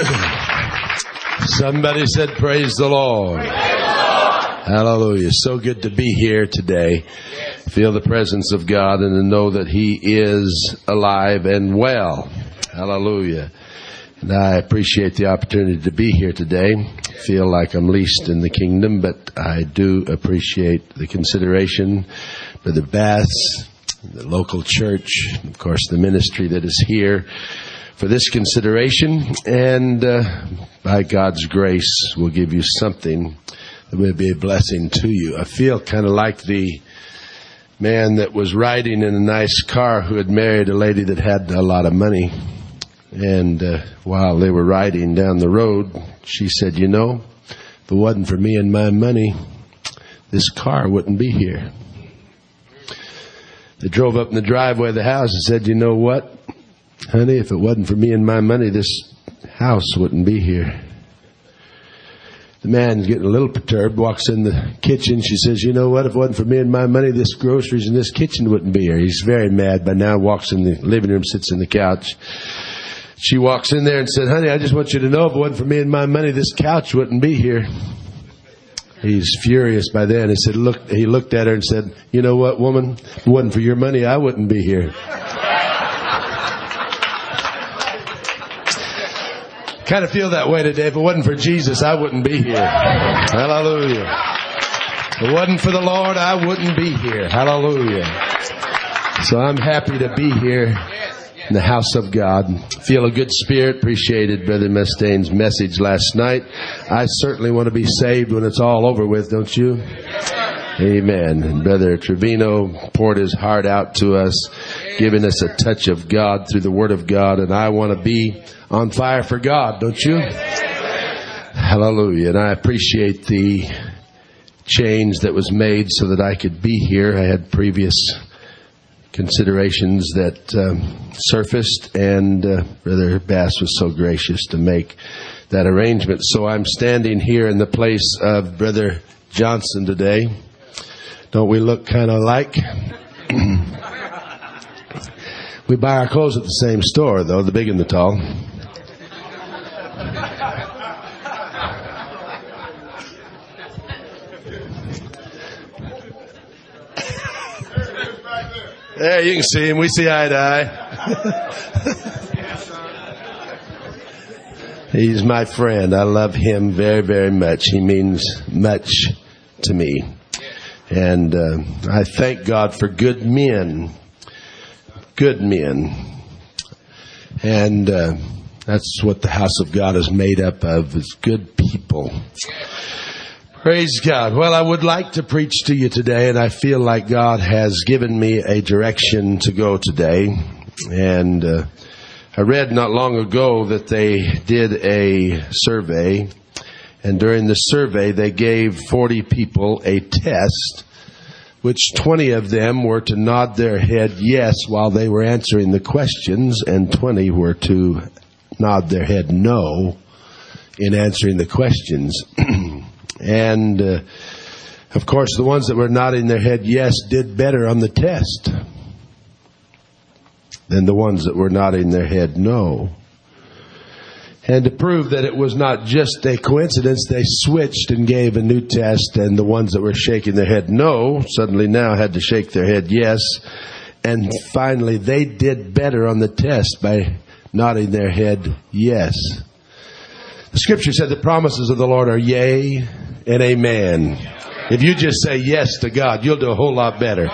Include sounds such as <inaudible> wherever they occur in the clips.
<laughs> Somebody said, Praise the Lord. Hallelujah. So good to be here today. Feel the presence of God and to know that He is alive and well. Hallelujah. And I appreciate the opportunity to be here today. Feel like I'm least in the kingdom, but I do appreciate the consideration for the Bass, the local church, of course the ministry that is here for this consideration, and uh, by God's grace, we'll give you something that will be a blessing to you. I feel kind of like the man that was riding in a nice car who had married a lady that had a lot of money. And uh, while they were riding down the road, she said, You know, if it wasn't for me and my money, this car wouldn't be here. They drove up in the driveway of the house and said, You know what? Honey, if it wasn't for me and my money, this house wouldn't be here. The man's getting a little perturbed, walks in the kitchen. She says, You know what? If it wasn't for me and my money, this groceries and this kitchen wouldn't be here. He's very mad by now, walks in the living room, sits in the couch. She walks in there and said, Honey, I just want you to know if it wasn't for me and my money, this couch wouldn't be here. He's furious by then. He said, Look, he looked at her and said, You know what, woman? If it wasn't for your money, I wouldn't be here. Kind of feel that way today. If it wasn't for Jesus, I wouldn't be here. Hallelujah. If it wasn't for the Lord, I wouldn't be here. Hallelujah. So I'm happy to be here in the house of God. Feel a good spirit. Appreciated Brother Mustaine's message last night. I certainly want to be saved when it's all over with, don't you? Amen. And Brother Trevino poured his heart out to us, giving us a touch of God through the Word of God, and I want to be on fire for God, don't you? Hallelujah. And I appreciate the change that was made so that I could be here. I had previous considerations that um, surfaced, and uh, Brother Bass was so gracious to make that arrangement. So I'm standing here in the place of Brother Johnson today. Don't we look kind of like? <clears throat> we buy our clothes at the same store, though, the big and the tall. There, you can see him. We see eye to eye. He's my friend. I love him very, very much. He means much to me. And uh, I thank God for good men. Good men. And uh, that's what the house of God is made up of, is good people. Praise God. Well, I would like to preach to you today, and I feel like God has given me a direction to go today. And uh, I read not long ago that they did a survey, and during the survey, they gave 40 people a test, which 20 of them were to nod their head yes while they were answering the questions, and 20 were to nod their head no in answering the questions. <clears throat> And uh, of course, the ones that were nodding their head yes did better on the test than the ones that were nodding their head no. And to prove that it was not just a coincidence, they switched and gave a new test, and the ones that were shaking their head no suddenly now had to shake their head yes. And finally, they did better on the test by nodding their head yes. The scripture said the promises of the Lord are yea and amen. If you just say yes to God, you'll do a whole lot better.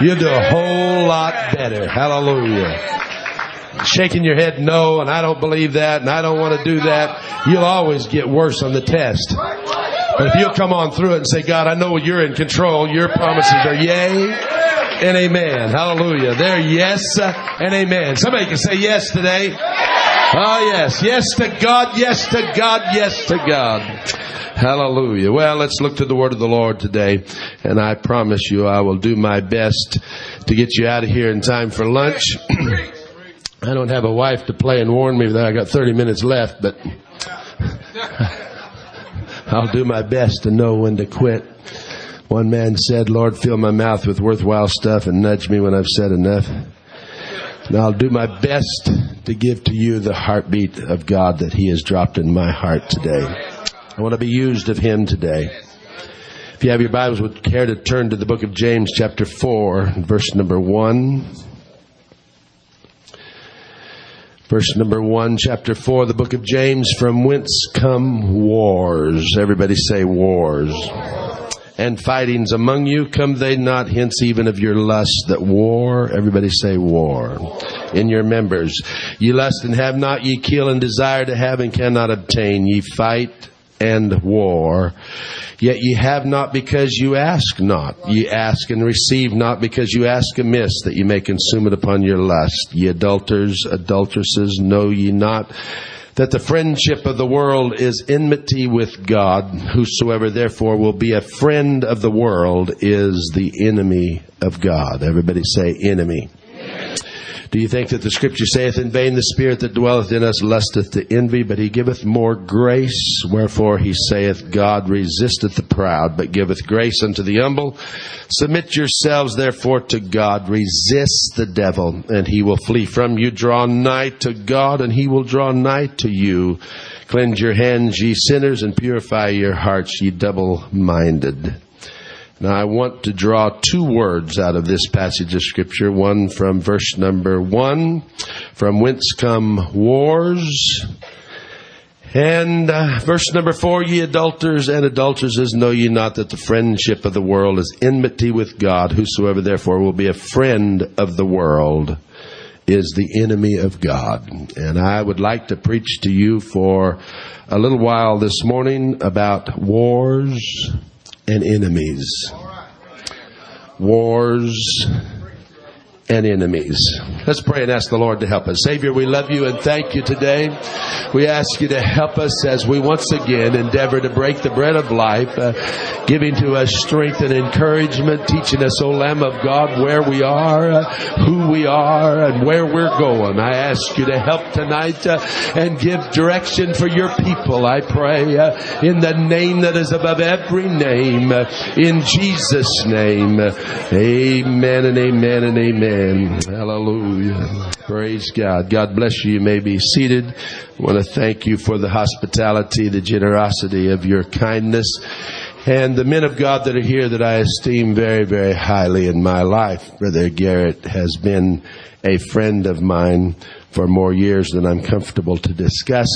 You'll do a whole lot better. Hallelujah. Shaking your head no, and I don't believe that, and I don't want to do that. You'll always get worse on the test. But if you'll come on through it and say, God, I know you're in control. Your promises are yay and amen. Hallelujah. They're yes and amen. Somebody can say yes today. Oh yes. Yes to God. Yes to God. Yes to God. Hallelujah. Well, let's look to the word of the Lord today. And I promise you I will do my best to get you out of here in time for lunch. <clears throat> I don't have a wife to play and warn me that I got 30 minutes left, but <laughs> I'll do my best to know when to quit. One man said, Lord, fill my mouth with worthwhile stuff and nudge me when I've said enough. And I'll do my best to give to you the heartbeat of God that He has dropped in my heart today. I want to be used of Him today. If you have your Bibles, would care to turn to the book of James, chapter 4, verse number 1. Verse number 1, chapter 4, the book of James, from whence come wars. Everybody say wars. And fightings among you, come they not hence even of your lust that war, everybody say war, in your members. Ye lust and have not, ye kill and desire to have and cannot obtain. Ye fight and war. Yet ye have not because you ask not. Ye ask and receive not because you ask amiss that ye may consume it upon your lust. Ye adulterers, adulteresses, know ye not that the friendship of the world is enmity with God. Whosoever therefore will be a friend of the world is the enemy of God. Everybody say enemy. Do you think that the scripture saith in vain the spirit that dwelleth in us lusteth to envy, but he giveth more grace? Wherefore he saith, God resisteth the proud, but giveth grace unto the humble. Submit yourselves therefore to God. Resist the devil, and he will flee from you. Draw nigh to God, and he will draw nigh to you. Cleanse your hands, ye sinners, and purify your hearts, ye double minded. Now I want to draw two words out of this passage of scripture. One from verse number one, from whence come wars. And uh, verse number four, ye adulterers and adulteresses, know ye not that the friendship of the world is enmity with God? Whosoever therefore will be a friend of the world is the enemy of God. And I would like to preach to you for a little while this morning about wars and enemies. Wars and enemies. Let's pray and ask the Lord to help us. Savior, we love you and thank you today. We ask you to help us as we once again endeavor to break the bread of life, uh, giving to us strength and encouragement, teaching us, O Lamb of God, where we are, uh, who we are, and where we're going. I ask you to help tonight uh, and give direction for your people. I pray uh, in the name that is above every name, uh, in Jesus' name. Amen and amen and amen. Amen. Hallelujah. Praise God. God bless you. You may be seated. I want to thank you for the hospitality, the generosity of your kindness. And the men of God that are here that I esteem very, very highly in my life. Brother Garrett has been a friend of mine for more years than I'm comfortable to discuss.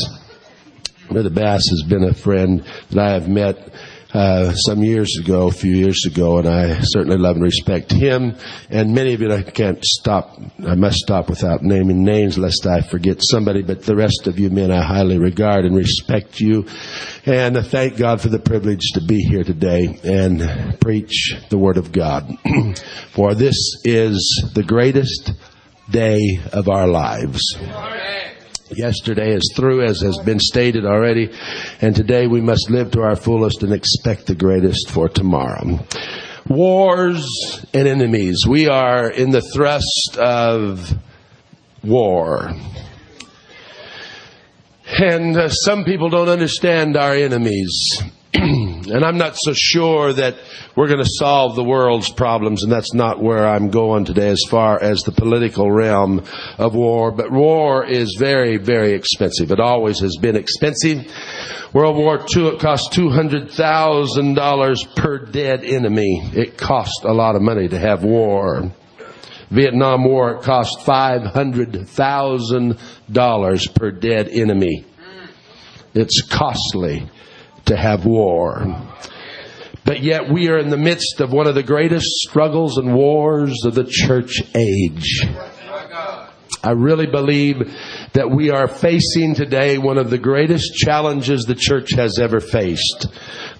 Brother Bass has been a friend that I have met uh, some years ago, a few years ago, and I certainly love and respect him. And many of you, I can't stop, I must stop without naming names lest I forget somebody, but the rest of you men I highly regard and respect you. And I thank God for the privilege to be here today and preach the Word of God. <clears throat> for this is the greatest day of our lives. Yesterday is through, as has been stated already, and today we must live to our fullest and expect the greatest for tomorrow. Wars and enemies. We are in the thrust of war. And uh, some people don't understand our enemies. <clears throat> and I'm not so sure that we're going to solve the world's problems, and that's not where I'm going today as far as the political realm of war. But war is very, very expensive. It always has been expensive. World War II, it cost $200,000 per dead enemy. It cost a lot of money to have war. Vietnam War, it cost $500,000 per dead enemy. It's costly to have war. But yet we are in the midst of one of the greatest struggles and wars of the church age. I really believe that we are facing today one of the greatest challenges the church has ever faced.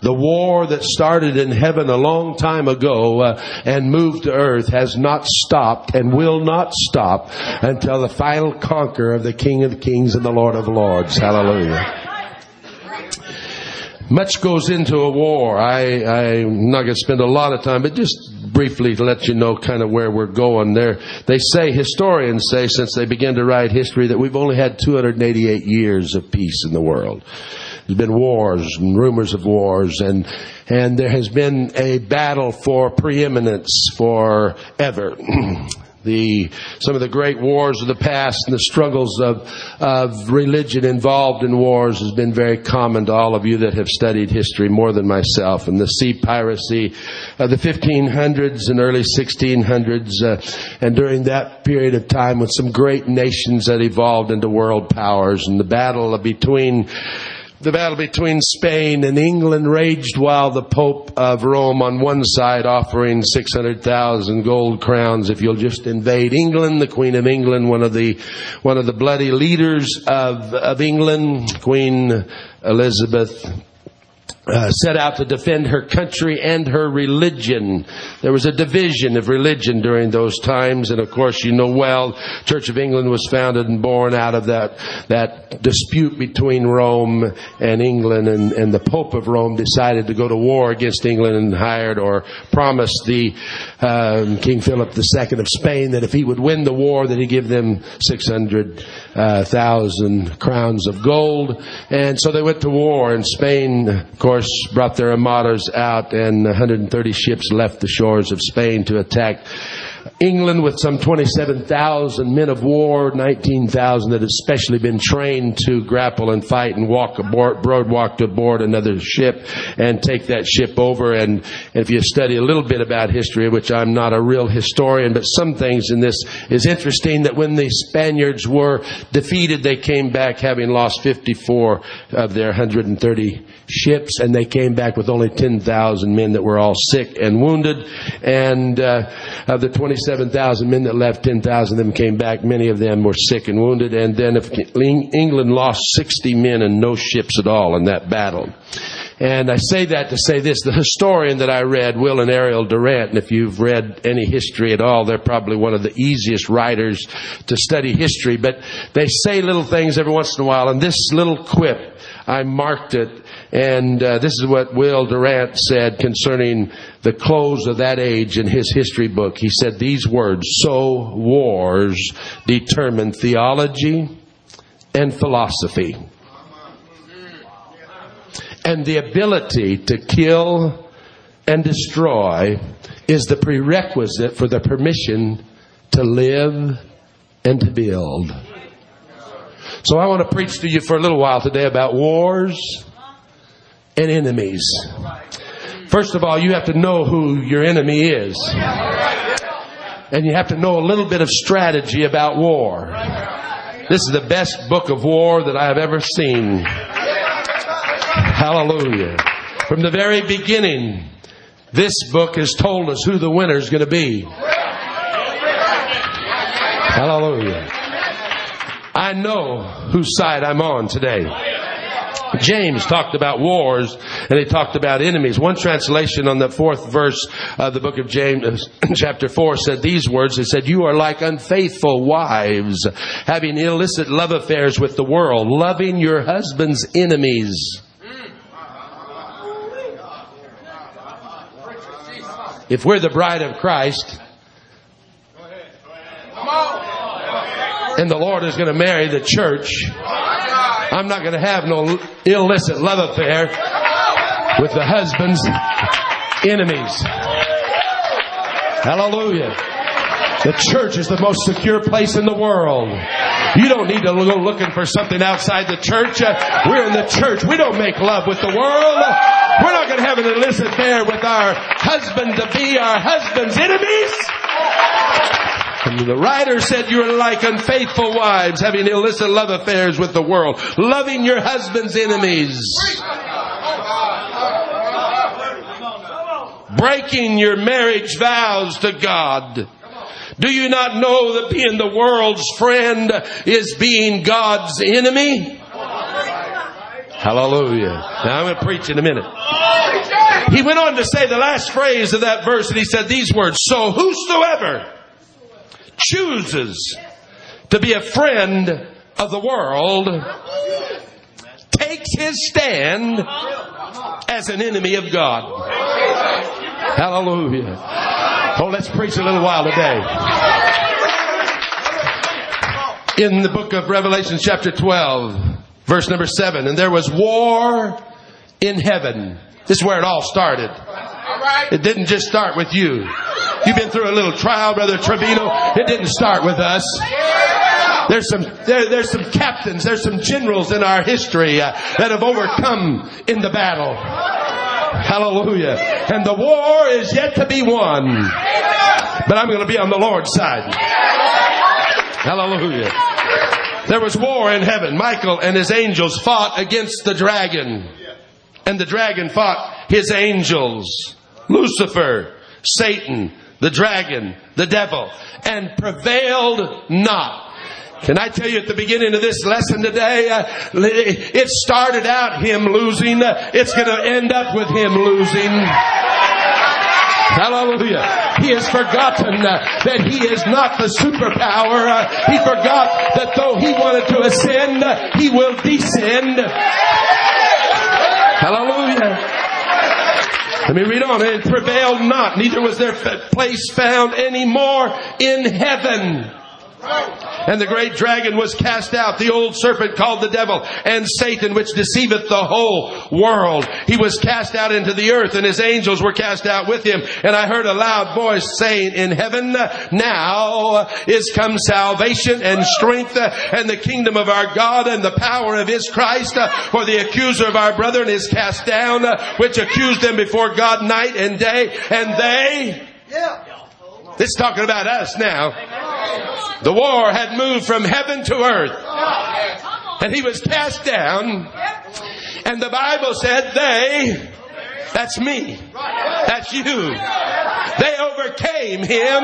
The war that started in heaven a long time ago uh, and moved to earth has not stopped and will not stop until the final conquer of the King of Kings and the Lord of Lords. Hallelujah. Much goes into a war. I, I'm not going to spend a lot of time, but just briefly to let you know kind of where we're going there. They say, historians say, since they began to write history, that we've only had 288 years of peace in the world. There's been wars and rumors of wars and, and there has been a battle for preeminence forever. <clears throat> the some of the great wars of the past and the struggles of of religion involved in wars has been very common to all of you that have studied history more than myself. And the sea piracy of the 1500s and early 1600s, uh, and during that period of time, with some great nations that evolved into world powers, and the battle between the battle between Spain and England raged while the Pope of Rome on one side offering 600,000 gold crowns if you'll just invade England. The Queen of England, one of the, one of the bloody leaders of, of England, Queen Elizabeth uh, set out to defend her country and her religion. There was a division of religion during those times, and of course, you know well, Church of England was founded and born out of that that dispute between Rome and England, and, and the Pope of Rome decided to go to war against England and hired or promised the um, King Philip II of Spain that if he would win the war, that he'd give them six hundred uh, thousand crowns of gold, and so they went to war. And Spain, of course course, brought their armadas out, and 130 ships left the shores of Spain to attack England with some 27,000 men of war, 19,000 that had specially been trained to grapple and fight and walk aboard, broad walk aboard another ship and take that ship over. And, if you study a little bit about history, which I'm not a real historian, but some things in this is interesting that when the Spaniards were defeated, they came back having lost 54 of their 130 ships and they came back with only 10,000 men that were all sick and wounded. And, uh, of the 27,000 men that left, 10,000 of them came back. Many of them were sick and wounded. And then if England lost 60 men and no ships at all in that battle. And I say that to say this. The historian that I read, Will and Ariel Durant, and if you've read any history at all, they're probably one of the easiest writers to study history. But they say little things every once in a while. And this little quip, I marked it and uh, this is what Will Durant said concerning the close of that age in his history book. He said these words, so wars determine theology and philosophy. And the ability to kill and destroy is the prerequisite for the permission to live and to build. So I want to preach to you for a little while today about wars and enemies. First of all, you have to know who your enemy is. And you have to know a little bit of strategy about war. This is the best book of war that I have ever seen. Hallelujah. From the very beginning, this book has told us who the winner is going to be. Hallelujah. I know whose side I'm on today. James talked about wars and he talked about enemies. One translation on the fourth verse of the book of James, <clears throat> chapter 4, said these words. It said, You are like unfaithful wives, having illicit love affairs with the world, loving your husband's enemies. If we're the bride of Christ, and the Lord is going to marry the church, I'm not going to have no illicit love affair with the husband's enemies. Hallelujah. The church is the most secure place in the world. You don't need to go looking for something outside the church. Uh, we're in the church. We don't make love with the world. We're not going to have an illicit affair with our husband to be our husband's enemies. And the writer said you are like unfaithful wives having illicit love affairs with the world, loving your husband's enemies. Breaking your marriage vows to God. Do you not know that being the world's friend is being God's enemy? Hallelujah. Now I'm going to preach in a minute. He went on to say the last phrase of that verse and he said these words, So whosoever chooses to be a friend of the world takes his stand as an enemy of God. Hallelujah. Oh, let's preach a little while today. In the book of Revelation chapter 12, verse number 7, and there was war in heaven. This is where it all started. It didn't just start with you. You've been through a little trial, Brother Trevino. It didn't start with us. There's some, there, there's some captains, there's some generals in our history uh, that have overcome in the battle. Hallelujah. And the war is yet to be won. But I'm going to be on the Lord's side. Hallelujah. There was war in heaven. Michael and his angels fought against the dragon. And the dragon fought his angels. Lucifer, Satan, the dragon, the devil, and prevailed not. Can I tell you at the beginning of this lesson today, uh, it started out him losing. It's going to end up with him losing. Hallelujah. He has forgotten uh, that he is not the superpower. Uh, he forgot that though he wanted to ascend, uh, he will descend. Hallelujah. Let me read on. It prevailed not, neither was their place found any more in heaven. And the great dragon was cast out, the old serpent called the devil and Satan, which deceiveth the whole world. He was cast out into the earth and his angels were cast out with him. And I heard a loud voice saying in heaven, now is come salvation and strength and the kingdom of our God and the power of his Christ. For the accuser of our brethren is cast down, which accused them before God night and day. And they, this is talking about us now. The war had moved from heaven to earth. And he was cast down. And the Bible said they, that's me. That's you. They overcame him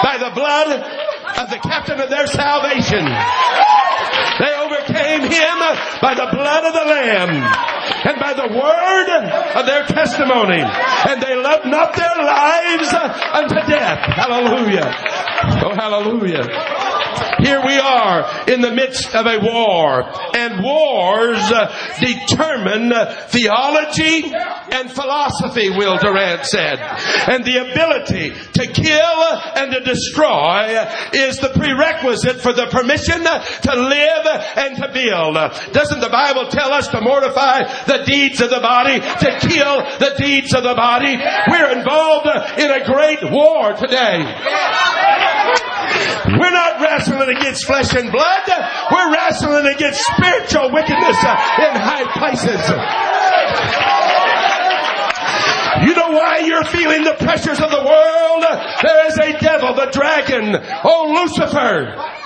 by the blood of the captain of their salvation. They overcame him by the blood of the Lamb and by the word of their testimony. And they loved not their lives unto death. Hallelujah. Oh, hallelujah. Here we are in the midst of a war and wars uh, determine theology and philosophy, Will Durant said. And the ability to kill and to destroy is the prerequisite for the permission to live and to build. Doesn't the Bible tell us to mortify the deeds of the body, to kill the deeds of the body? We're involved in a great war today. We're not wrestling against flesh and blood. We're wrestling against spiritual wickedness in high places. You know why you're feeling the pressures of the world? There is a devil, the dragon, oh Lucifer.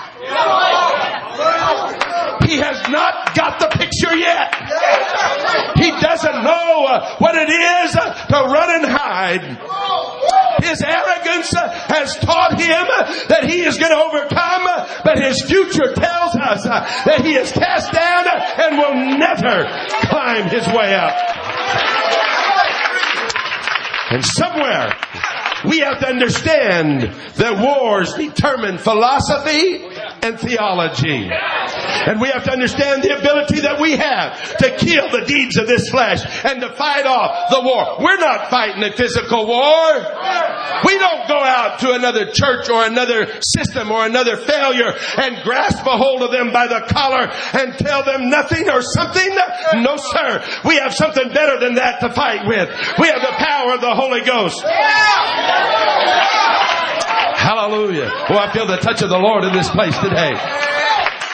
He has not got the picture yet. He doesn't know uh, what it is uh, to run and hide. His arrogance uh, has taught him that he is going to overcome, but his future tells us that he is cast down and will never climb his way up. And somewhere we have to understand that wars determine philosophy and theology. And we have to understand the ability that we have to kill the deeds of this flesh and to fight off the war. We're not fighting a physical war. We don't go out to another church or another system or another failure and grasp a hold of them by the collar and tell them nothing or something. No sir. We have something better than that to fight with. We have the power of the Holy Ghost. Hallelujah. Oh, I feel the touch of the Lord in this place today.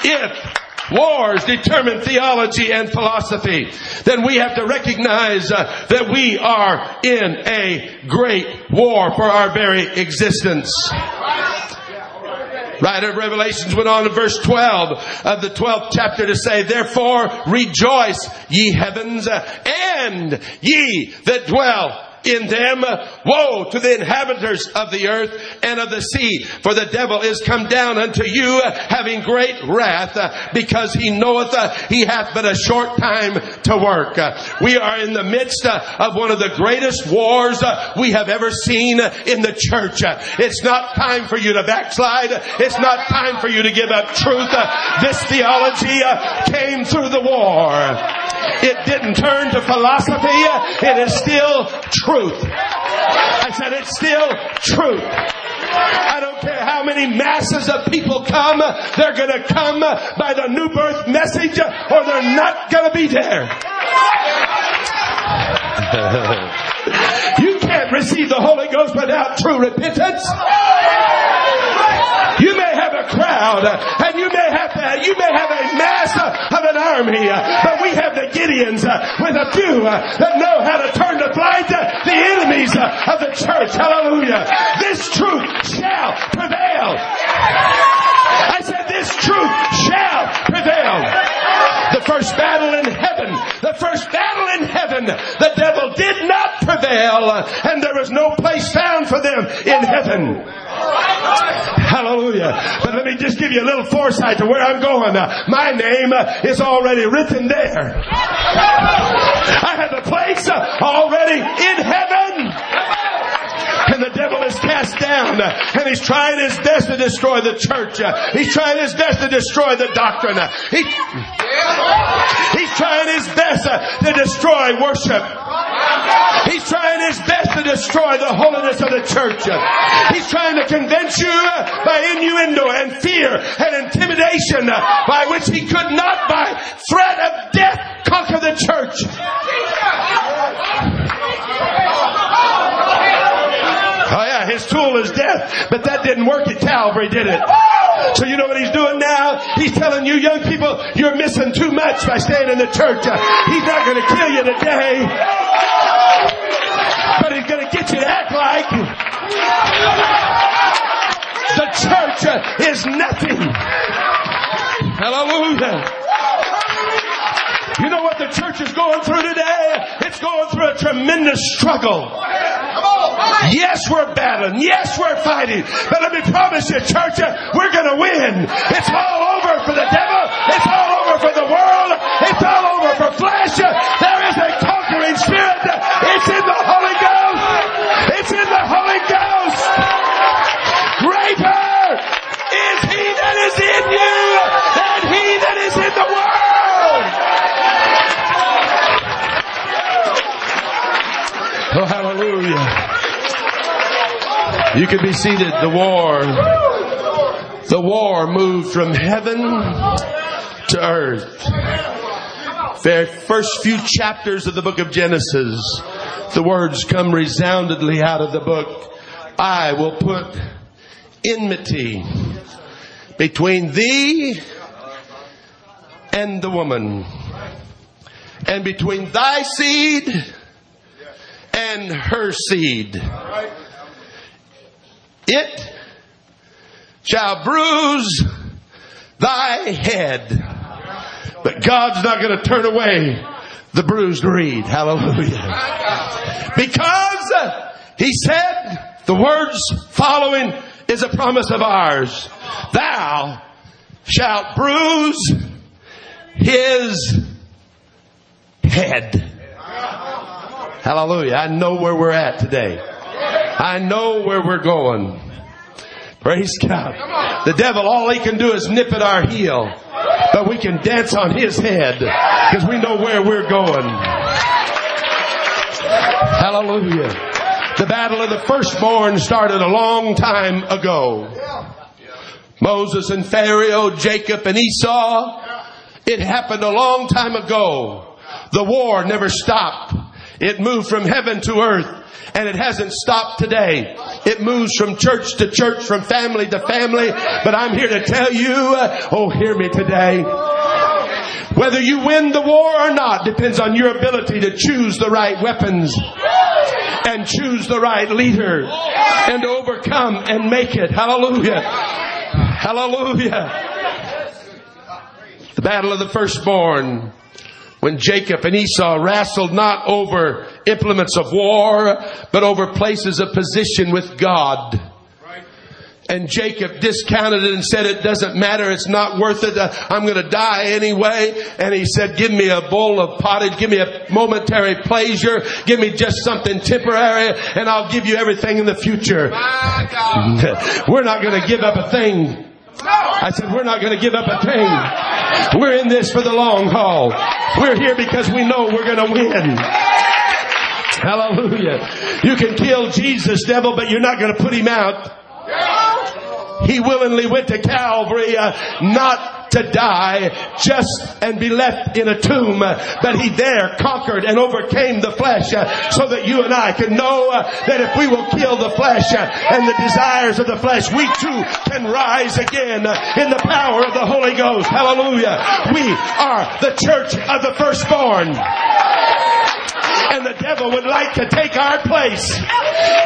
If wars determine theology and philosophy, then we have to recognize uh, that we are in a great war for our very existence. Writer of Revelations went on in verse 12 of the 12th chapter to say, Therefore rejoice, ye heavens, and ye that dwell in them. Woe to the inhabitants of the earth and of the sea, for the devil is come down unto you having great wrath because he knoweth he hath but a short time to work. We are in the midst of one of the greatest wars we have ever seen in the church. It's not time for you to backslide. It's not time for you to give up truth. This theology came through the war. It didn't turn to philosophy. It is still truth. I said it's still truth. I don't care how many masses of people come, they're to come by the new birth message or they're not to be there. you can't receive the Holy Ghost without true repentance. Have a crowd and you may have to, you may have a mass of an army, but we have the Gideons with a few that know how to turn the blind the enemies of the church. Hallelujah. This truth shall prevail. I said this truth shall prevail. The first battle in heaven, the first battle heaven, the devil did not prevail and there is no place found for them in heaven. Hallelujah. But let me just give you a little foresight to where I'm going. my name is already written there. I have a place already in heaven and the devil is cast down and he's trying his best to destroy the church. He's trying his best to destroy the doctrine. He, he's trying his best to destroy worship. He's trying his best to destroy the holiness of the church. He's trying to convince you by innuendo and fear and intimidation by which he could not by threat of death conquer the church. Oh yeah, his tool is death. But that didn't work at Calvary, did it? So you know what he's doing now? He's telling you young people, you're missing too much by staying in the church. He's not to kill you today. But he's to get you to act like the church is nothing. Hallelujah. You know what the church is going through today? It's going through a tremendous struggle. Yes, we're battling. Yes, we're fighting. But let me promise you, church, uh, we're going to win. It's all over for the devil. It's all over for the world. It's all over for flesh. There You can be seated. The war, the war moved from heaven to earth. The first few chapters of the book of Genesis, the words come resoundingly out of the book. I will put enmity between thee and the woman, and between thy seed and her seed. It shall bruise thy head. But God's not going to turn away the bruised reed. Hallelujah. Because he said the words following is a promise of ours. Thou shalt bruise his head. Hallelujah. I know where we're at today. I know where we're going. Praise God. The devil, all he can do is nip at our heel. But we can dance on his head because we know where we're going. Hallelujah. The battle of the firstborn started a long time ago. Moses and Pharaoh, Jacob and Esau. It happened a long time ago. The war never stopped. It moved from heaven to earth. And it hasn't stopped today. It moves from church to church, from family to family. But I'm here to tell you, uh, oh, hear me today. Whether you win the war or not depends on your ability to choose the right weapons and choose the right leader and overcome and make it. Hallelujah. Hallelujah. The battle of the firstborn when Jacob and Esau wrestled not over implements of war, but over places of position with God. And Jacob discounted it and said, it doesn't matter. It's not worth it. Uh, I'm going to die anyway. And he said, give me a bowl of pottage. Give me a momentary pleasure. Give me just something temporary and I'll give you everything in the future. <laughs> We're not going to give up a thing I said, we're not going to give up a thing. We're in this for the long haul. We're here because we know we're going to win. Hallelujah. You can kill Jesus, devil, but you're not going to put him out. He willingly went to Calvary, uh, not to die just and be left in a tomb, uh, but he there conquered and overcame the flesh uh, so that you and I can know uh, that if we will kill the flesh and the desires of the flesh, we too can rise again in the power of the Holy Ghost. Hallelujah. We are the church of the firstborn and the devil would like to take our place.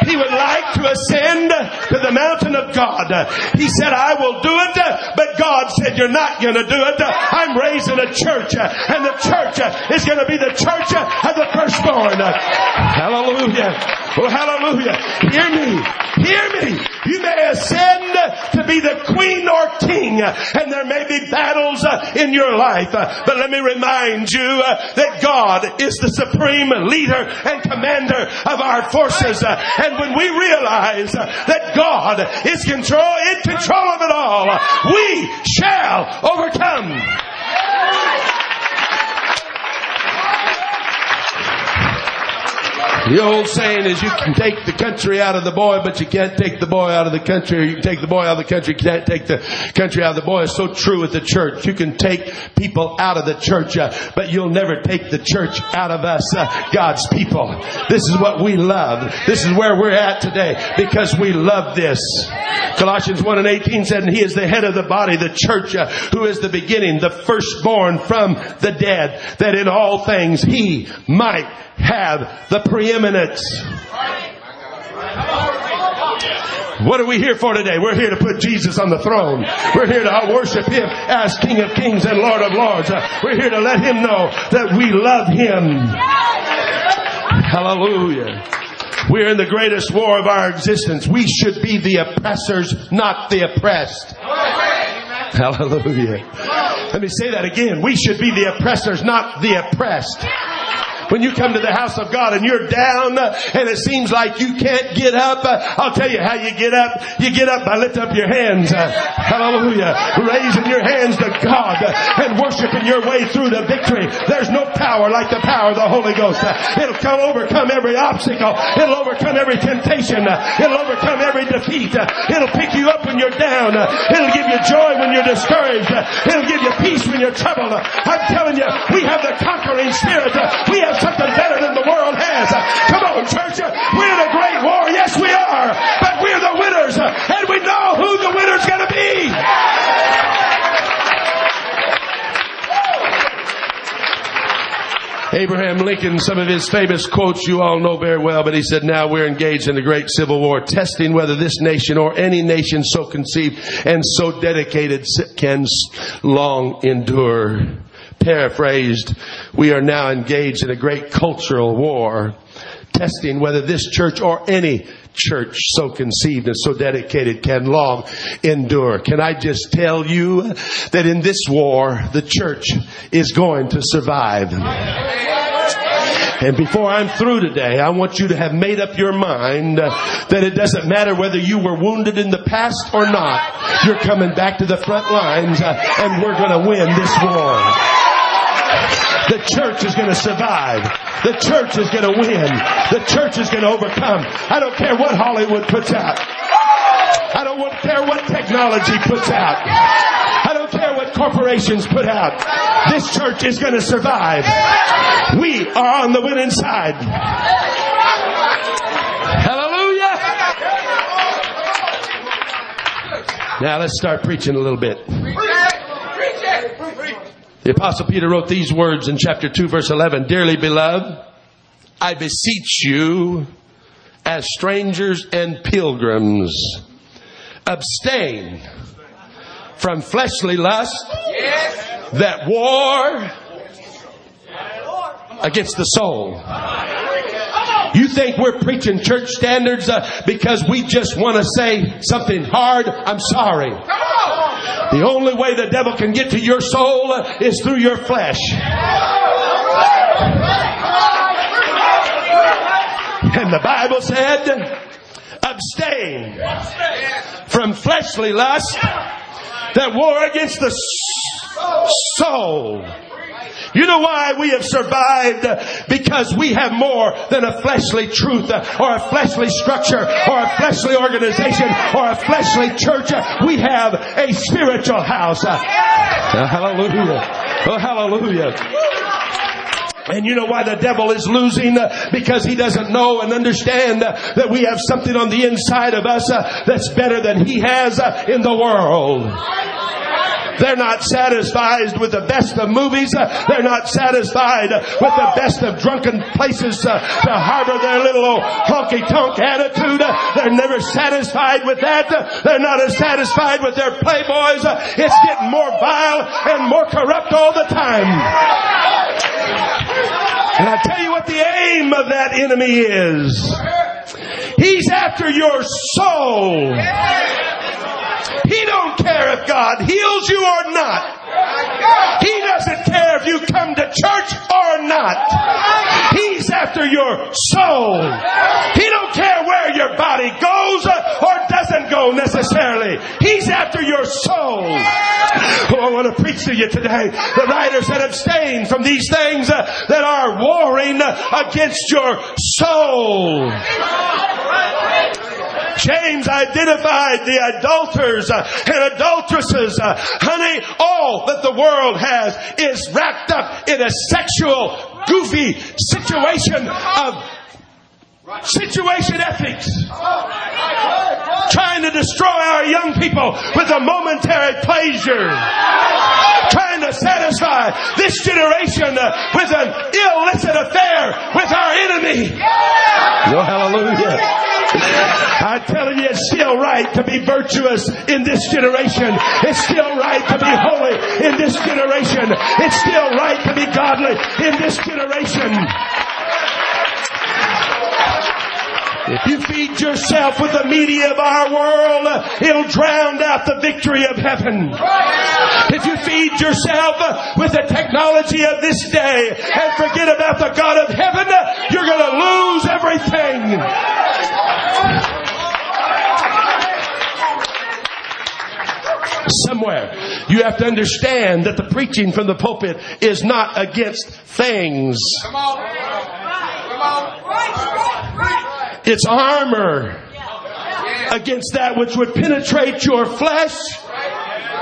He would like to ascend to the mountain of God. He said, I will do it, but God said, you're not going to do it. I'm raising a church, and the church is going to be the church of the firstborn. Hallelujah. Oh, hallelujah. Hear me. Hear me. You may ascend to be the queen or king, and there may be battles uh, in your life, uh, but let me remind you uh, that God is the supreme leader and commander of our forces. And when we realize that God is control, in control of it all, we shall overcome. The old saying is you can take the country out of the boy, but you can't take the boy out of the country, or you can take the boy out of the country, you can't take the country out of the boy. It's so true with the church. You can take people out of the church, uh, but you'll never take the church out of us, uh, God's people. This is what we love. This is where we're at today because we love this. Colossians 1 and 18 said, and he is the head of the body, the church, uh, who is the beginning, the firstborn from the dead, that in all things he might have the preeminence. What are we here for today? We're here to put Jesus on the throne. We're here to worship Him as King of Kings and Lord of Lords. We're here to let Him know that we love Him. Hallelujah. We're in the greatest war of our existence. We should be the oppressors, not the oppressed. Hallelujah. Let me say that again. We should be the oppressors, not the oppressed. When you come to the house of God and you're down and it seems like you can't get up, I'll tell you how you get up. You get up by lifting up your hands. Hallelujah. Raising your hands to God and worshiping your way through the victory. There's no power like the power of the Holy Ghost. It'll come overcome every obstacle. It'll overcome every temptation. It'll overcome every defeat. It'll pick you up when you're down. It'll give you joy when you're discouraged. It'll give you peace when you're troubled. I'm telling you, we have the conquering spirit. We have something better than the world has. Come on, church. We're in a great war. Yes, we are. But we're the winners. And we know who the winner's going to be. Abraham Lincoln, some of his famous quotes you all know very well, but he said, now we're engaged in a great civil war, testing whether this nation or any nation so conceived and so dedicated can long endure. Paraphrased, we are now engaged in a great cultural war, testing whether this church or any church so conceived and so dedicated can long endure. Can I just tell you that in this war, the church is going to survive. And before I'm through today, I want you to have made up your mind that it doesn't matter whether you were wounded in the past or not. You're coming back to the front lines and we're going to win this war. The church is going to survive. The church is going to win. The church is going to overcome. I don't care what Hollywood puts out. I don't care what technology puts out. I don't care what corporations put out. This church is going to survive. We are on the winning side. Hallelujah. Now let's start preaching a little bit. The apostle Peter wrote these words in chapter 2 verse 11. Dearly beloved, I beseech you as strangers and pilgrims, abstain from fleshly lust that war against the soul. You think we're preaching church standards uh, because we just want to say something hard? I'm sorry. The only way the devil can get to your soul is through your flesh. And the Bible said, abstain from fleshly lust that war against the soul. You know why we have survived? Because we have more than a fleshly truth or a fleshly structure or a fleshly organization or a fleshly church. We have a spiritual house. hallelujah. Oh, hallelujah. And you know why the devil is losing? Because he doesn't know and understand that we have something on the inside of us that's better than he has in the world. They're not satisfied with the best of movies. They're not satisfied with the best of drunken places to, harbor their little old honky tonk attitude. They're never satisfied with that. They're not as satisfied with their playboys. It's getting more vile and more corrupt all the time. And I tell you what the aim of that enemy is. He's after your soul. He don't care if God heals you or not. He doesn't care if you come to church or not. He's after your soul. He don't care where your body goes or doesn't go necessarily. He's after your soul. Oh, I want to preach to you today. The writer said abstain from these things uh, that are warring uh, against your soul. James identified the adulterers uh, and adulteresses. Uh, honey, all that the world has is wrapped up in a sexual, goofy situation of Situation ethics. Trying to destroy our young people with a momentary pleasure. Trying to satisfy this generation with an illicit affair with our enemy. Oh, hallelujah. I'm telling you, it's still right to be virtuous in this generation. It's still right to be holy in this generation. It's still right to be godly in this generation. If you feed yourself with the media of our world, it'll drown out the victory of heaven. If you feed yourself with the technology of this day and forget about the God of heaven, you're going to lose everything. Somewhere. You have to understand that the preaching from the pulpit is not against things. Come on. Come on. It's armor against that which would penetrate your flesh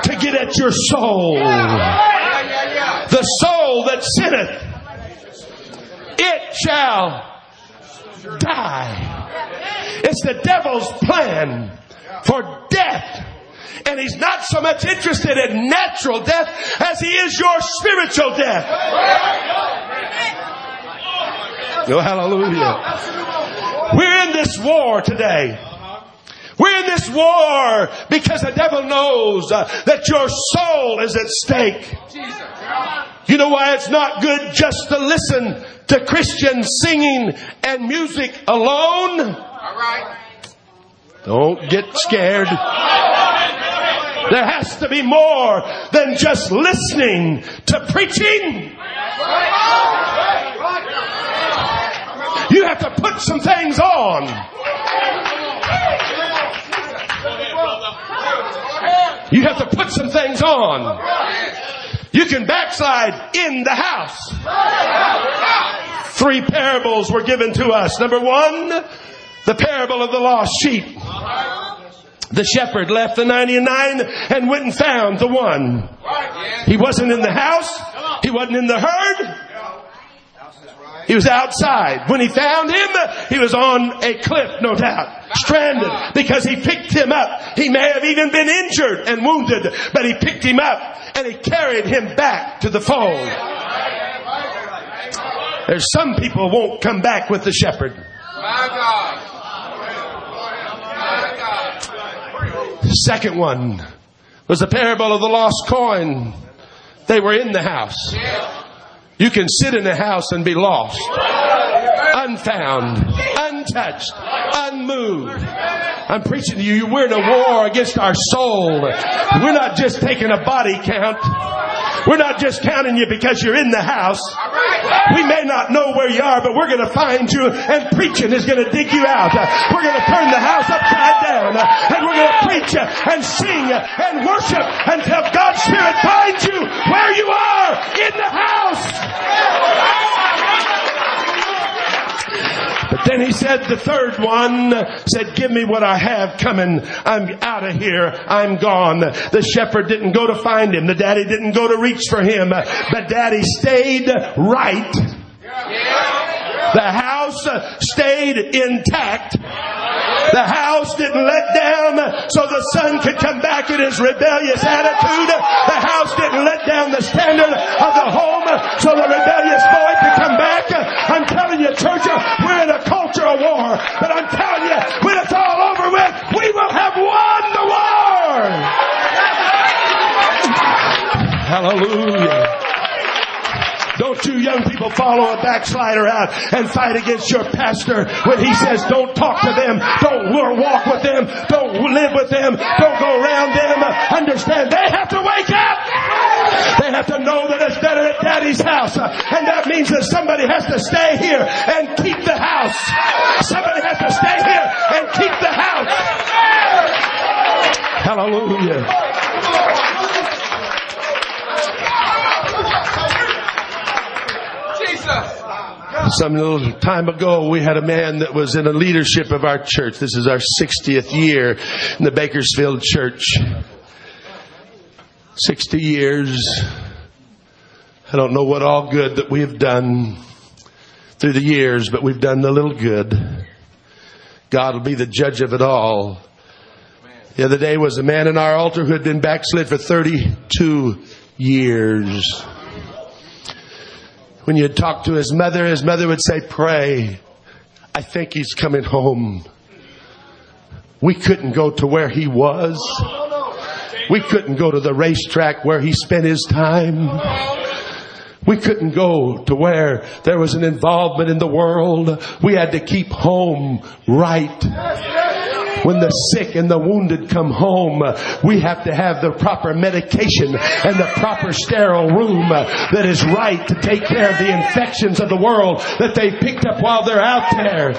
to get at your soul. The soul that sinneth, it shall die. It's the devil's plan for death. And he's not so much interested in natural death as he is your spiritual death. Oh, hallelujah. We're in this war today. We're in this war because the devil knows uh, that your soul is at stake. You know why it's not good just to listen to Christian singing and music alone? All right. Don't get scared. There has to be more than just listening to preaching. You have to put some things on. You have to put some things on. You can backslide in the house. Three parables were given to us. Number one, the parable of the lost sheep. The shepherd left the 99 and went and found the one. He wasn't in the house. He wasn't in the herd. He was outside. When he found him, he was on a cliff, no doubt. Stranded because he picked him up. He may have even been injured and wounded, but he picked him up and he carried him back to the fold. There's some people won't come back with the shepherd. Second one was the parable of the lost coin. They were in the house. You can sit in the house and be lost, unfound, untouched, unmoved. I'm preaching to you. We're in a war against our soul. We're not just taking a body count. We're not just counting you because you're in the house. We may not know where you are, but we're going to find you and preaching is going to dig you out. We're going to turn the house upside down and we're going to preach and sing and worship until God's Spirit finds you where you are in the house. He said, the third one said, give me what I have coming. I'm out of here. I'm gone. The shepherd didn't go to find him. The daddy didn't go to reach for him. But daddy stayed right. The house stayed intact. The house didn't let down so the son could come back in his rebellious attitude. The house didn't let down the standard of the home so the rebellious boy could come back. I'm telling you, church, we're in a culture of war. But I'm telling you, when it's all over with, we will have won the war. Hallelujah. You young people follow a backslider out and fight against your pastor when he says don't talk to them, don't walk with them, don't live with them, don't go around them. Understand, they have to wake up. They have to know that it's better at daddy's house. And that means that somebody has to stay here and keep the house. Somebody has to stay here and keep the house. Hallelujah. Some little time ago, we had a man that was in the leadership of our church. This is our 60th year in the Bakersfield church. 60 years. I don't know what all good that we have done through the years, but we've done a little good. God will be the judge of it all. The other day was a man in our altar who had been backslid for 32 years. When you'd talk to his mother, his mother would say, pray. I think he's coming home. We couldn't go to where he was. We couldn't go to the racetrack where he spent his time. We couldn't go to where there was an involvement in the world. We had to keep home right. When the sick and the wounded come home, we have to have the proper medication and the proper sterile room that is right to take care of the infections of the world that they picked up while they're out there.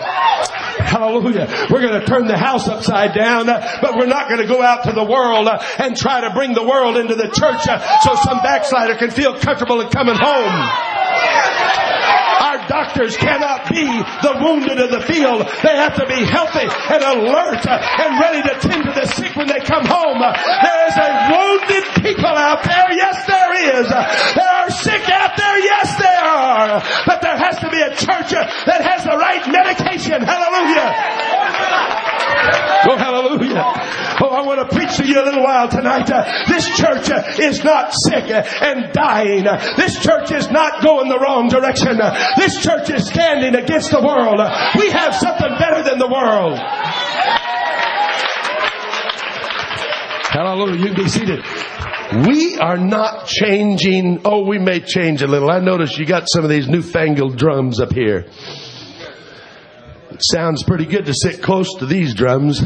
Hallelujah. We're going to turn the house upside down, but we're not going to go out to the world and try to bring the world into the church so some backslider can feel comfortable in coming home. Doctors cannot be the wounded of the field. They have to be healthy and alert and ready to tend to the sick when they come home. There is a wounded people out there. Yes, there is. There are sick out there. Yes, there are. But there has to be a church that has the right medication. Hallelujah. Oh, hallelujah. Oh, I want to preach to you a little while tonight. Uh, this church uh, is not sick and dying. This church is not going the wrong direction. This church is standing against the world. We have something better than the world. Hallelujah. You can be seated. We are not changing. Oh, we may change a little. I notice you got some of these newfangled drums up here. It sounds pretty good to sit close to these drums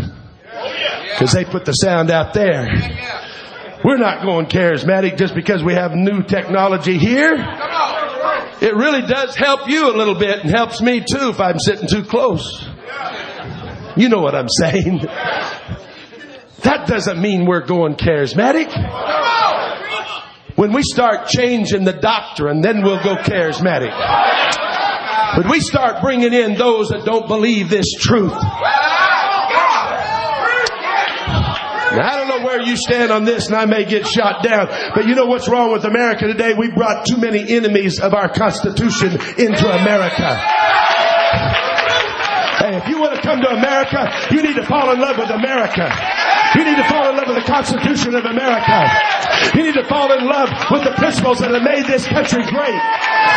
because they put the sound out there. We're not going charismatic just because we have new technology here. It really does help you a little bit and helps me too if I'm sitting too close. You know what I'm saying. That doesn't mean we're going charismatic. When we start changing the doctrine, then we'll go charismatic. But we start bringing in those that don't believe this truth. Where you stand on this and I may get shot down, but you know what's wrong with America today? We brought too many enemies of our Constitution into America. Hey, if you want to come to America, you need to fall in love with America. You need to fall in love with the Constitution of America. You need to fall in love with the principles that have made this country great.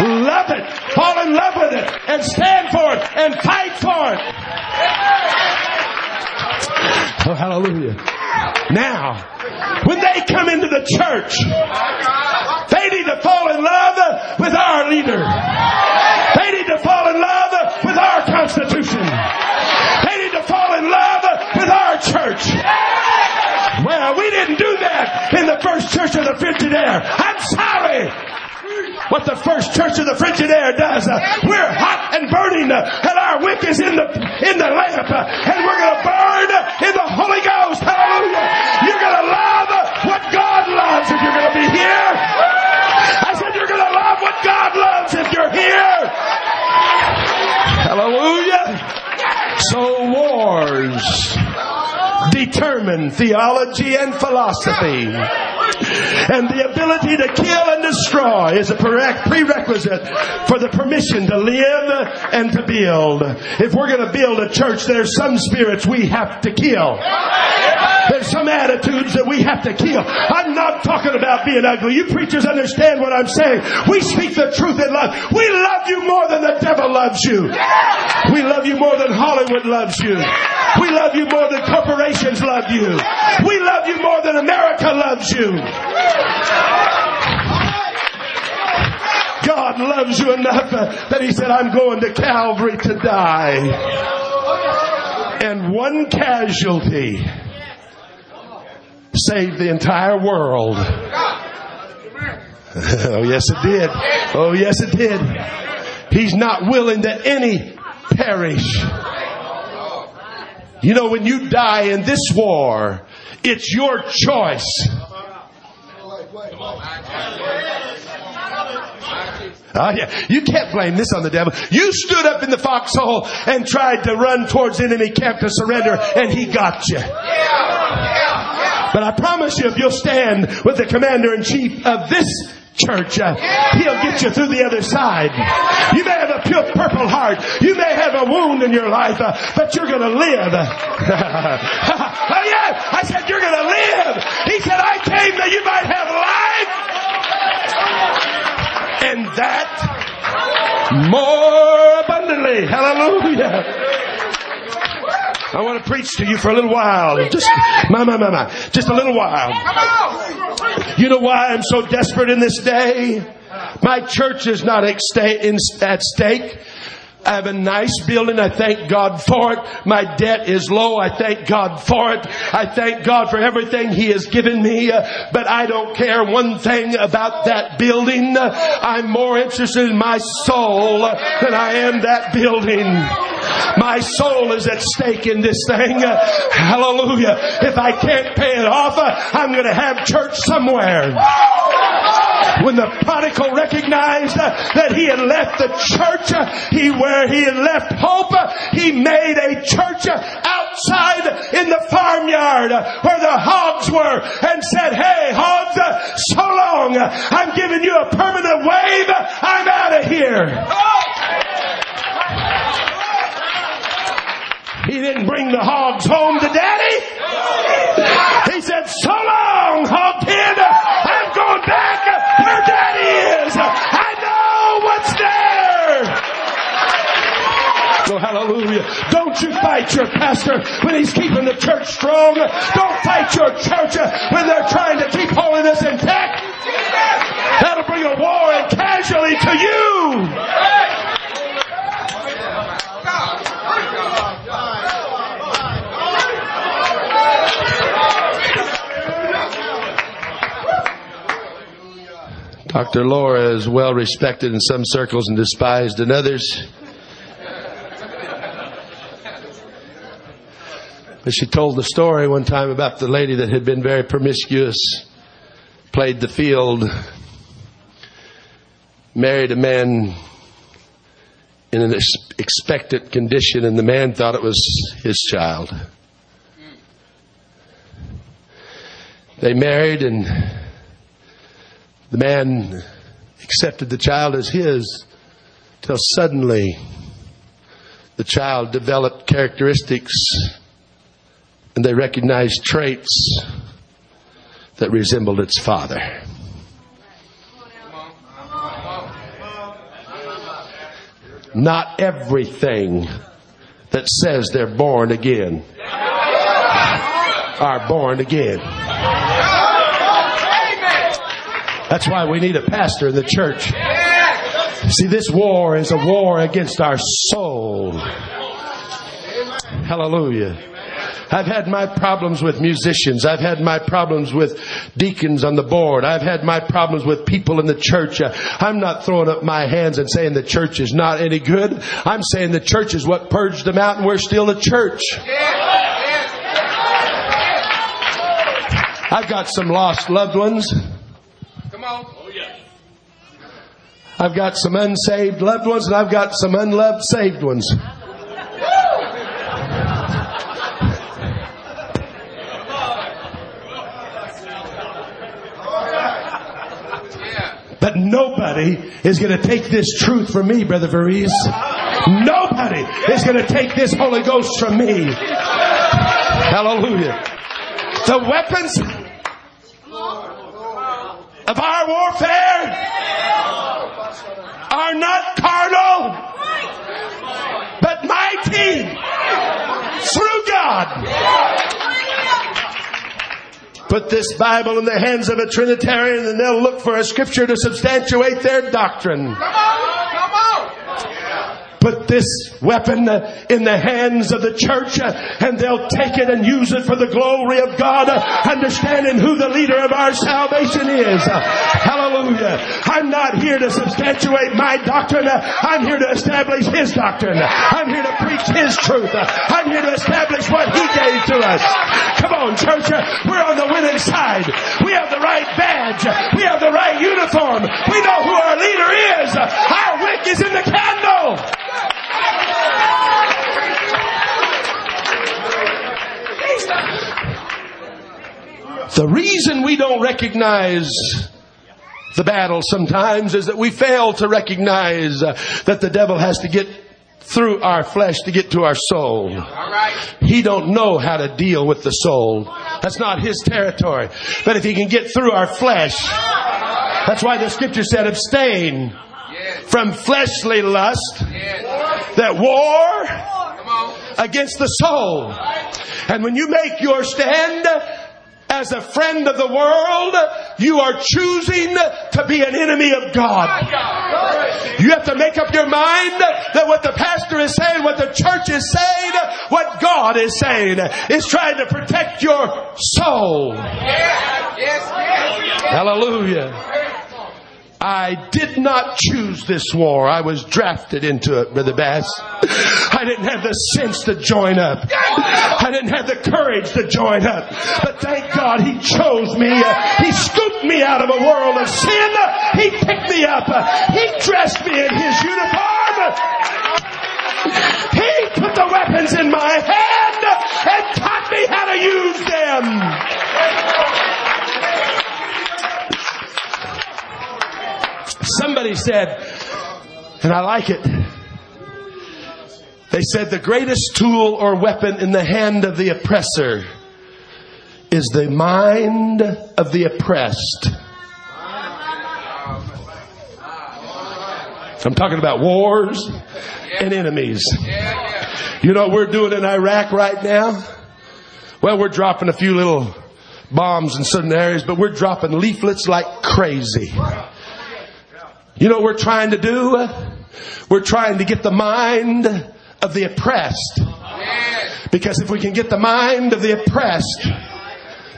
Love it. Fall in love with it and stand for it and fight for it. Oh, hallelujah. Now, when they come into the church, they need to fall in love with our leader. They need to fall in love with our Constitution. They need to fall in love with our church. Well, we didn't do that in the first church of the 50 there. I'm sorry what the first church of the Frigidaire does. Uh, we're hot and burning, uh, and our wick is in the in the lamp, uh, and we're going to burn in the Holy Ghost. Hallelujah! You're going to love what God loves if you're going to be here. I said you're going to love what God loves if you're here. Hallelujah! Human theology and philosophy. And the ability to kill and destroy is a prerequisite for the permission to live and to build. If we're going to build a church, there's some spirits we have to kill. There's some attitudes that we have to kill. I'm not talking about being ugly. You preachers understand what I'm saying. We speak the truth in love. We love you more than the devil loves you. We love you more than Hollywood loves you. We love you more than corporations love you. We love you more than America loves you. God loves you enough that He said, I'm going to Calvary to die. And one casualty saved the entire world. <laughs> oh, yes, it did. Oh, yes, it did. He's not willing that any perish. You know, when you die in this war, it's your choice. Oh, yeah. You can't blame this on the devil. You stood up in the foxhole and tried to run towards enemy camp to surrender, and he got you. But I promise you, if you'll stand with the commander in chief of this church, uh, he'll get you through the other side. You may have a purple heart. You may have a wound in your life, uh, but you're going to live. <laughs> oh yeah, I said you're going to live. He said, I came that you might have life. And that more abundantly. Hallelujah. I want to preach to you for a little while. Just, my, my, my, my. Just a little while. You know why I'm so desperate in this day? My church is not at stake. I have a nice building. I thank God for it. My debt is low. I thank God for it. I thank God for everything He has given me. Uh, but I don't care one thing about that building. I'm more interested in my soul than I am that building. My soul is at stake in this thing. Hallelujah. If I can't pay it off, I'm going to have church somewhere. When the prodigal recognized that he had left the church, he where he had left hope, he made a church outside in the farmyard where the hogs were and said, Hey, hogs, so long. I'm giving you a permanent wave. I'm out of here. He didn't bring the hogs home to daddy. He said, so long, hog kid. I'm going back where daddy is. I know what's there. So hallelujah. Don't you fight your pastor when he's keeping the church strong. Don't fight your church when they're trying to keep holiness intact. That'll bring a war and casualty to you. Dr. Laura is well respected in some circles and despised in others. But she told the story one time about the lady that had been very promiscuous, played the field, married a man in an expectant condition, and the man thought it was his child. They married and the man accepted the child as his till suddenly the child developed characteristics and they recognized traits that resembled its father. Not everything that says they're born again are born again. That's why we need a pastor in the church. See, this war is a war against our soul. Hallelujah. I've had my problems with musicians. I've had my problems with deacons on the board. I've had my problems with people in the church. Uh, I'm not throwing up my hands and saying the church is not any good. I'm saying the church is what purged them out and we're still a church. I've got some lost loved ones. Come on. Oh, yeah. I've got some unsaved loved ones and I've got some unloved saved ones. Nobody is going to take this truth from me, Brother Veriz. Nobody is going to take this Holy Ghost from me. Hallelujah. The weapons of our warfare are not carnal, but mighty through God. Put this Bible in the hands of a Trinitarian and they'll look for a scripture to substantiate their doctrine. Come on! Come on! Put this weapon in the hands of the church uh, and they'll take it and use it for the glory of God, uh, understanding who the leader of our salvation is. Uh, hallelujah. I'm not here to substantiate my doctrine. I'm here to establish His doctrine. I'm here to preach His truth. I'm here to establish what He gave to us. Come on, church. We're on the winning side. We have the right badge. We have the right uniform. We know who our leader is. Our wick is in the candle. The reason we don't recognize the battle sometimes is that we fail to recognize uh, that the devil has to get through our flesh to get to our soul. He don't know how to deal with the soul. That's not his territory. But if he can get through our flesh, that's why the scripture said abstain from fleshly lust that war against the soul. And when you make your stand as a friend of the world, you are choosing to be an enemy of God. You have to make up your mind that what the pastor is saying, what the church is saying, what God is saying is trying to protect your soul. Hallelujah. I did not choose this war. I was drafted into it, Brother Bass. I didn't have the sense to join up. I didn't have the courage to join up. But thank God He chose me. He scooped me out of a world of sin. He picked me up. He dressed me in His uniform. He put the weapons in my hand and taught me how to use them. Somebody said, and I like it. They said the greatest tool or weapon in the hand of the oppressor is the mind of the oppressed. I'm talking about wars and enemies. You know what we're doing in Iraq right now? Well, we're dropping a few little bombs in certain areas, but we're dropping leaflets like crazy. You know what we're trying to do? We're trying to get the mind of the oppressed. Because if we can get the mind of the oppressed,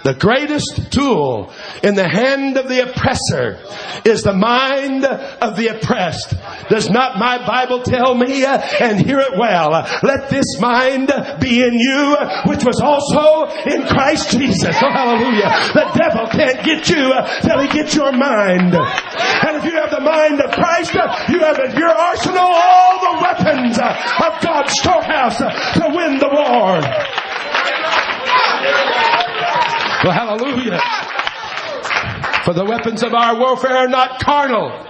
the greatest tool in the hand of the oppressor is the mind of the oppressed. Does not my Bible tell me, uh, and hear it well, uh, let this mind be in you, which was also in Christ Jesus. Oh, hallelujah. The devil can't get you uh, till he gets your mind. And if you have the mind of Christ, you have in your arsenal all the weapons of God's storehouse to win the war. Well, hallelujah. For the weapons of our warfare are not carnal,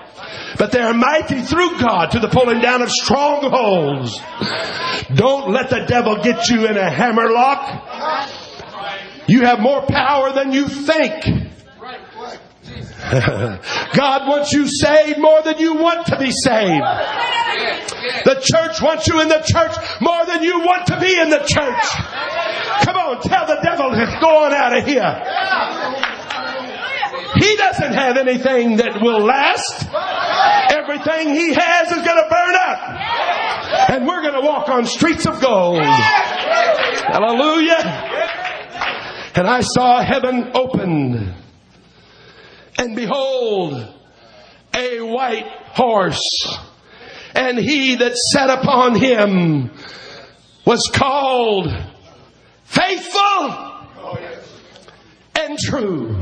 but they are mighty through God to the pulling down of strongholds. Don't let the devil get you in a hammerlock. You have more power than you think. <laughs> God wants you saved more than you want to be saved. The church wants you in the church more than you want to be in the church. Come on, tell the devil to go on out of here. He doesn't have anything that will last. Everything he has is going to burn up. And we're going to walk on streets of gold. Hallelujah. And I saw heaven opened and behold, a white horse. And he that sat upon him was called faithful and true.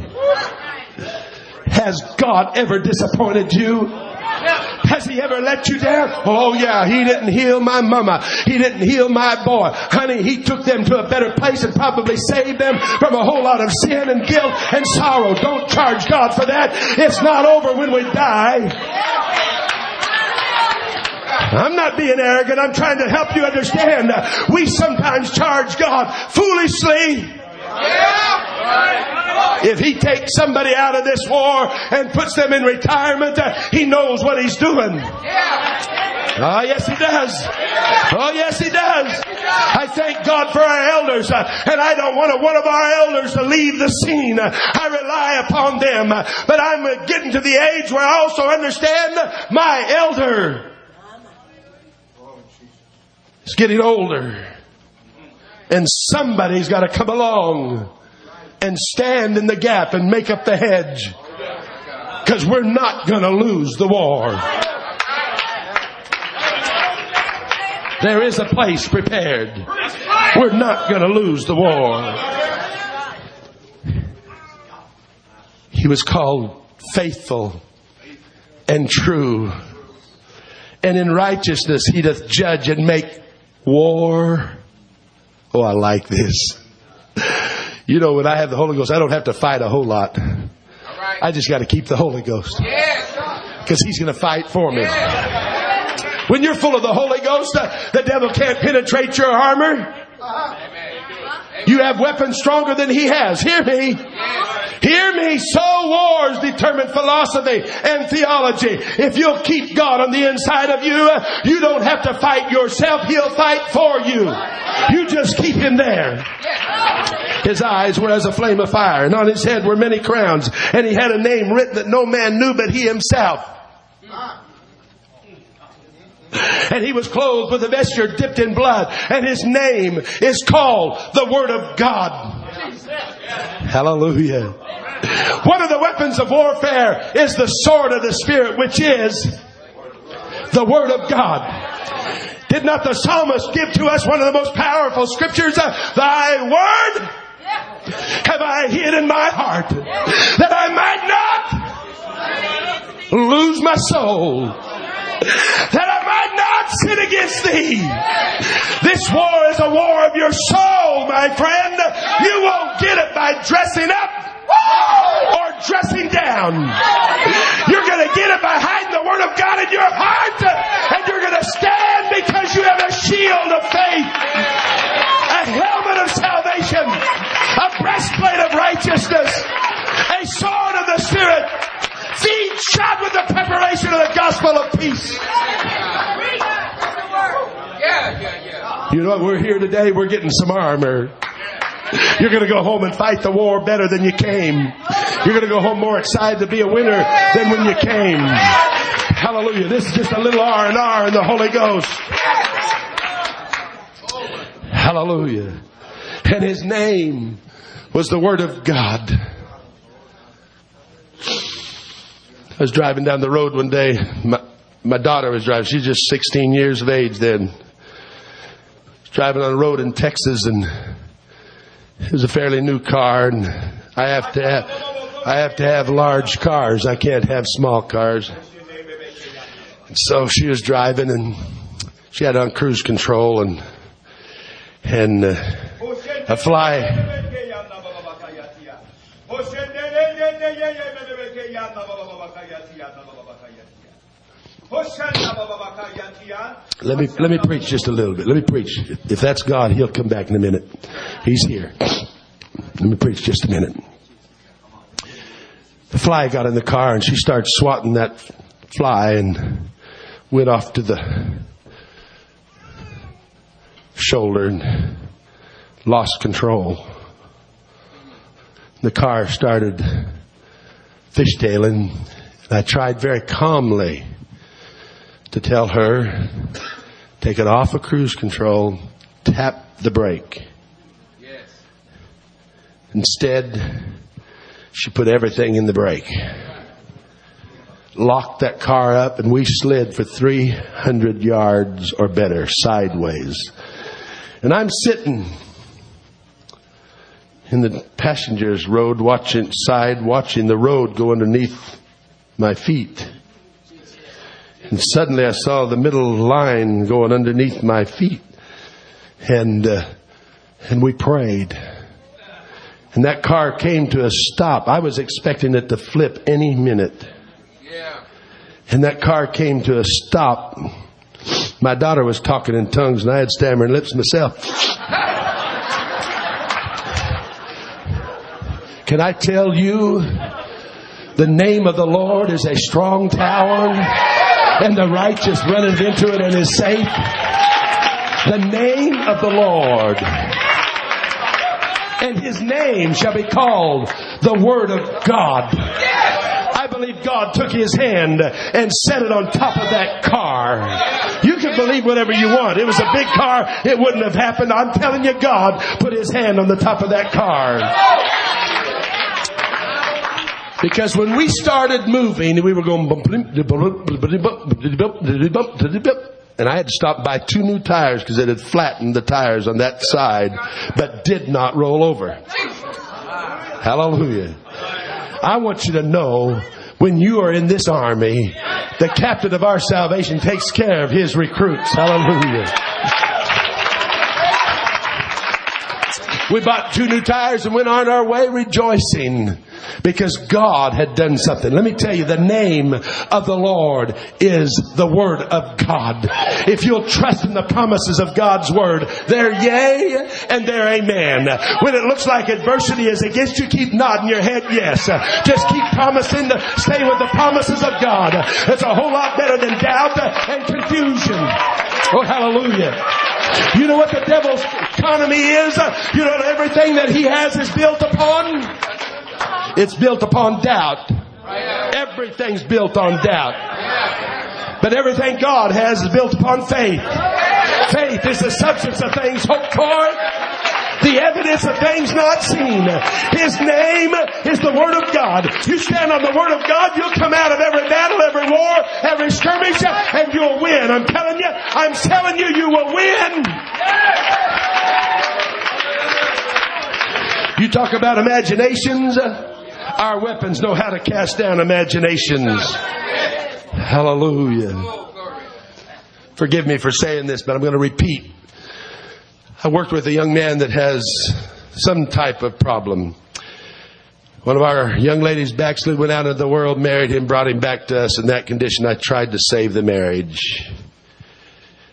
Has God ever disappointed you? Has he ever let you down? Oh yeah, he didn't heal my mama. He didn't heal my boy. Honey, he took them to a better place and probably saved them from a whole lot of sin and guilt and sorrow. Don't charge God for that. It's not over when we die. I'm not being arrogant. I'm trying to help you understand. We sometimes charge God foolishly. If he takes somebody out of this war and puts them in retirement, he knows what he's doing. Oh, yes, he does. Oh, yes, he does. I thank God for our elders, and I don't want one of our elders to leave the scene. I rely upon them, but I'm getting to the age where I also understand my elder is getting older. And somebody's got to come along and stand in the gap and make up the hedge. Because we're not going to lose the war. There is a place prepared. We're not going to lose the war. He was called faithful and true. And in righteousness he doth judge and make war. Oh, I like this. You know, when I have the Holy Ghost, I don't have to fight a whole lot. I just got to keep the Holy Ghost. Because He's going to fight for me. When you're full of the Holy Ghost, the devil can't penetrate your armor. You have weapons stronger than he has. Hear me. Hear me. So wars determine philosophy and theology. If you'll keep God on the inside of you, you don't have to fight yourself. He'll fight for you. You just keep him there. His eyes were as a flame of fire, and on his head were many crowns, and he had a name written that no man knew but he himself. And he was clothed with a vesture dipped in blood, and his name is called the Word of God. Hallelujah. One of the weapons of warfare is the sword of the Spirit, which is the Word of God. Did not the psalmist give to us one of the most powerful scriptures? Uh, Thy Word have I hid in my heart that I might not lose my soul that I might not sin against thee. This war is a war of your soul, my friend. You won't get it by dressing up or dressing down. You're going to get it by hiding the Word of God in your heart, and you're going to stand because you have a shield of faith, a helmet of salvation, a breastplate of righteousness, a sword of the Spirit, feet shod with the preparation of the gospel of peace. You know what? We're here today. We're getting some armor. You're going to go home and fight the war better than you came. You're going to go home more excited to be a winner than when you came. Hallelujah. This is just a little R and R in the Holy Ghost. Hallelujah. And his name was the Word of God. I was driving down the road one day. My, my daughter was driving. She's just 16 years of age then. Driving on the road in Texas and it was a fairly new car and I have to have, I have to have large cars. I can't have small cars. So she was driving and she had on cruise control and, and uh, a fly let me let me preach just a little bit. Let me preach. If that's God, He'll come back in a minute. He's here. Let me preach just a minute. The fly got in the car and she started swatting that fly and went off to the shoulder and lost control. The car started fishtailing. I tried very calmly to tell her, take it off of cruise control, tap the brake. Yes. Instead, she put everything in the brake. Locked that car up and we slid for 300 yards or better sideways. And I'm sitting in the passenger's road watching side, watching the road go underneath my feet. And suddenly I saw the middle line going underneath my feet. And, uh, and we prayed. And that car came to a stop. I was expecting it to flip any minute. Yeah. And that car came to a stop. My daughter was talking in tongues and I had stammering lips myself. <laughs> Can I tell you, the name of the Lord is a strong tower and the righteous runneth into it and is safe. The name of the Lord and his name shall be called the Word of God. I believe God took his hand and set it on top of that car. You can believe whatever you want. It was a big car. It wouldn't have happened. I'm telling you, God put his hand on the top of that car. Because when we started moving, we were going and I had to stop buy two new tires because it had flattened the tires on that side, but did not roll over. Hallelujah. I want you to know when you are in this army, the captain of our salvation takes care of his recruits. Hallelujah. We bought two new tires and went on our way rejoicing because God had done something. Let me tell you, the name of the Lord is the Word of God. If you'll trust in the promises of God's Word, they're yea and they're amen. When it looks like adversity is against you, keep nodding your head yes. Just keep promising to stay with the promises of God. It's a whole lot better than doubt and confusion. Oh, hallelujah. You know what the devil's economy is? You know everything that he has is built upon? It's built upon doubt. Everything's built on doubt. But everything God has is built upon faith. Faith is the substance of things hoped for, the evidence of things not seen. His name is the Word of God. You stand on the Word of God, you'll come out of every battle, every war, every skirmish, and you'll win. I'm telling you, I'm telling you, you will win. You talk about imaginations. Our weapons know how to cast down imaginations. Hallelujah. Forgive me for saying this, but I'm going to repeat. I worked with a young man that has some type of problem. One of our young ladies backslid, went out into the world, married him, brought him back to us in that condition. I tried to save the marriage.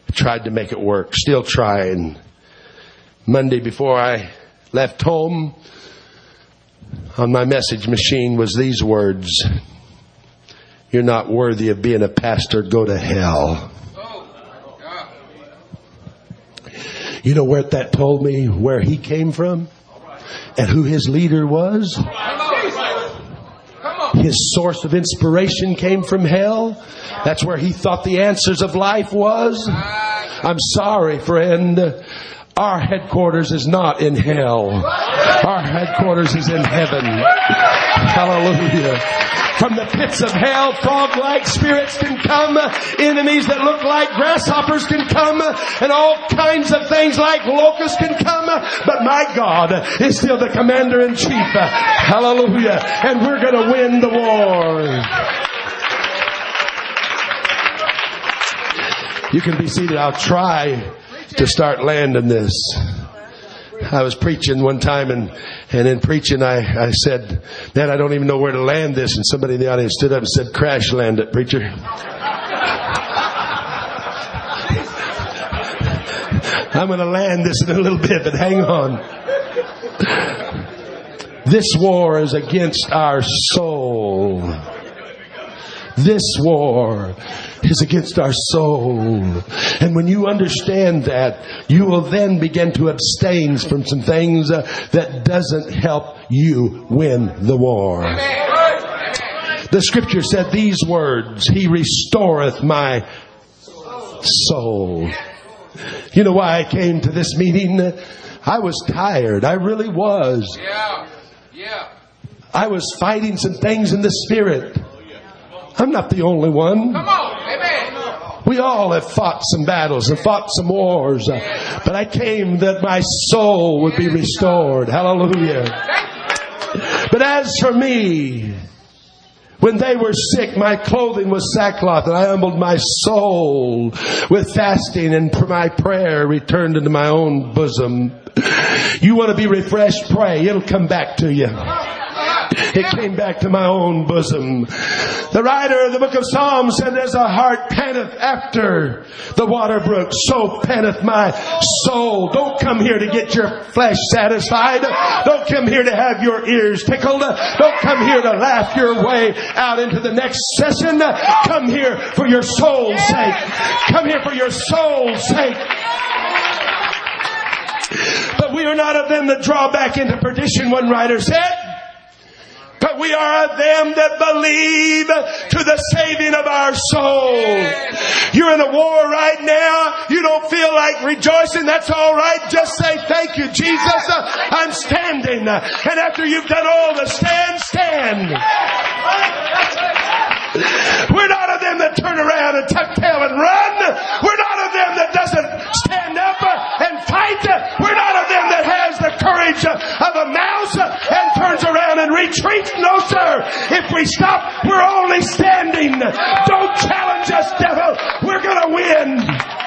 I tried to make it work. Still trying. Monday before I left home, on my message machine was these words You're not worthy of being a pastor, go to hell. You know where that told me where he came from and who his leader was? His source of inspiration came from hell. That's where he thought the answers of life was. I'm sorry, friend. Our headquarters is not in hell. Our headquarters is in heaven. Hallelujah. From the pits of hell, frog-like spirits can come, enemies that look like grasshoppers can come, and all kinds of things like locusts can come, but my God is still the commander in chief. Hallelujah. And we're gonna win the war. You can be seated. I'll try to start landing this. I was preaching one time and, and in preaching I, I said, man, I don't even know where to land this. And somebody in the audience stood up and said, crash land it, preacher. <laughs> I'm going to land this in a little bit, but hang on. This war is against our soul. This war is against our soul. And when you understand that, you will then begin to abstain from some things uh, that doesn't help you win the war. The scripture said these words, He restoreth my soul. You know why I came to this meeting? I was tired. I really was. Yeah. Yeah. I was fighting some things in the spirit. I'm not the only one. Come on. Amen. We all have fought some battles and fought some wars. Uh, but I came that my soul would be restored. Hallelujah. But as for me, When they were sick, my clothing was sackcloth, and I humbled my soul with fasting, and my prayer returned into my own bosom. You want to be refreshed? Pray. It'll come back to you. It came back to my own bosom. The writer of the book of Psalms said, as a hart panteth after the water brook, so panteth my soul. Don't come here to get your flesh satisfied. Don't come here to have your ears tickled. Don't come here to laugh your way out into the next session. Come here for your soul's sake. Come here for your soul's sake. But we are not of them that draw back into perdition, one writer said but we are of them that believe to the saving of our soul. You're in a war right now. You don't feel like rejoicing. That's all right. Just say thank you, Jesus. I'm standing. And after you've done all the stand, stand. We're not of them that turn around and tuck tail and run. We're not of them that doesn't stand up and fight. We're not of them that has the courage of a mouse and turns around and retreats. No, sir. If we stop, we're only standing. Don't challenge us, devil. We're going to win.